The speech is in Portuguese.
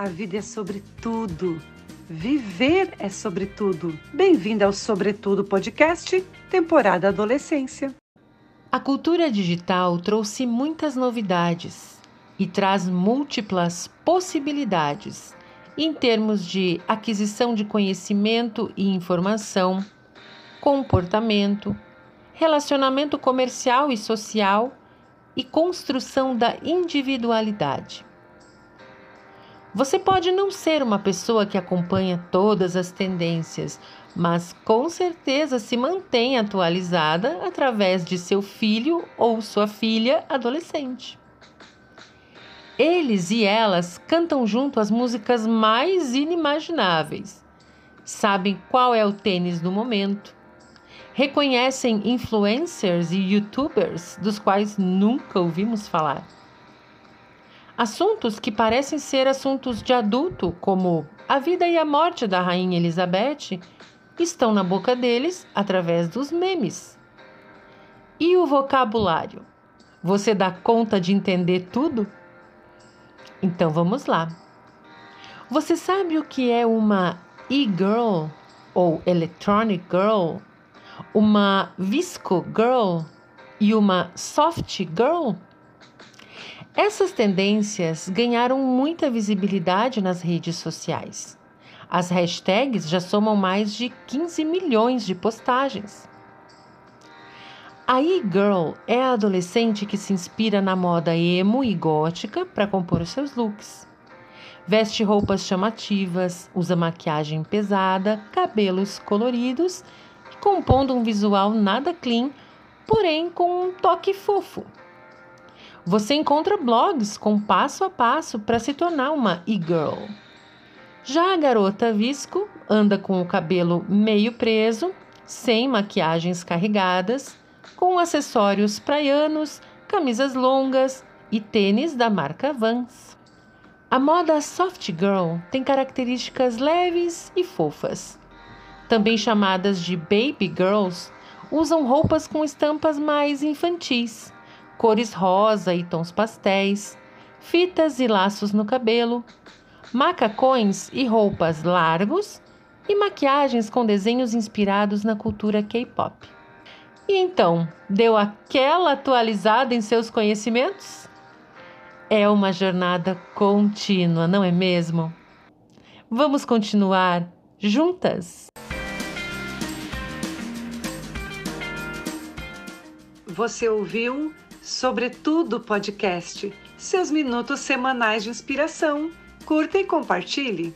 A vida é sobre tudo. Viver é sobre tudo. Bem-vinda ao Sobretudo Podcast, temporada Adolescência. A cultura digital trouxe muitas novidades e traz múltiplas possibilidades em termos de aquisição de conhecimento e informação, comportamento, relacionamento comercial e social e construção da individualidade. Você pode não ser uma pessoa que acompanha todas as tendências, mas com certeza se mantém atualizada através de seu filho ou sua filha adolescente. Eles e elas cantam junto as músicas mais inimagináveis. Sabem qual é o tênis do momento. Reconhecem influencers e youtubers dos quais nunca ouvimos falar. Assuntos que parecem ser assuntos de adulto, como a vida e a morte da Rainha Elizabeth, estão na boca deles através dos memes. E o vocabulário? Você dá conta de entender tudo? Então vamos lá. Você sabe o que é uma e-girl ou electronic girl, uma visco girl e uma soft girl? Essas tendências ganharam muita visibilidade nas redes sociais. As hashtags já somam mais de 15 milhões de postagens. A e-girl é a adolescente que se inspira na moda emo e gótica para compor os seus looks. Veste roupas chamativas, usa maquiagem pesada, cabelos coloridos e compondo um visual nada clean, porém com um toque fofo. Você encontra blogs com passo a passo para se tornar uma e-girl. Já a garota visco anda com o cabelo meio preso, sem maquiagens carregadas com acessórios praianos, camisas longas e tênis da marca Vans. A moda soft girl tem características leves e fofas. Também chamadas de baby girls, usam roupas com estampas mais infantis, cores rosa e tons pastéis, fitas e laços no cabelo, macacões e roupas largos e maquiagens com desenhos inspirados na cultura K-pop. E então, deu aquela atualizada em seus conhecimentos? É uma jornada contínua, não é mesmo? Vamos continuar juntas? Você ouviu Sobretudo Podcast, seus minutos semanais de inspiração. Curta e compartilhe.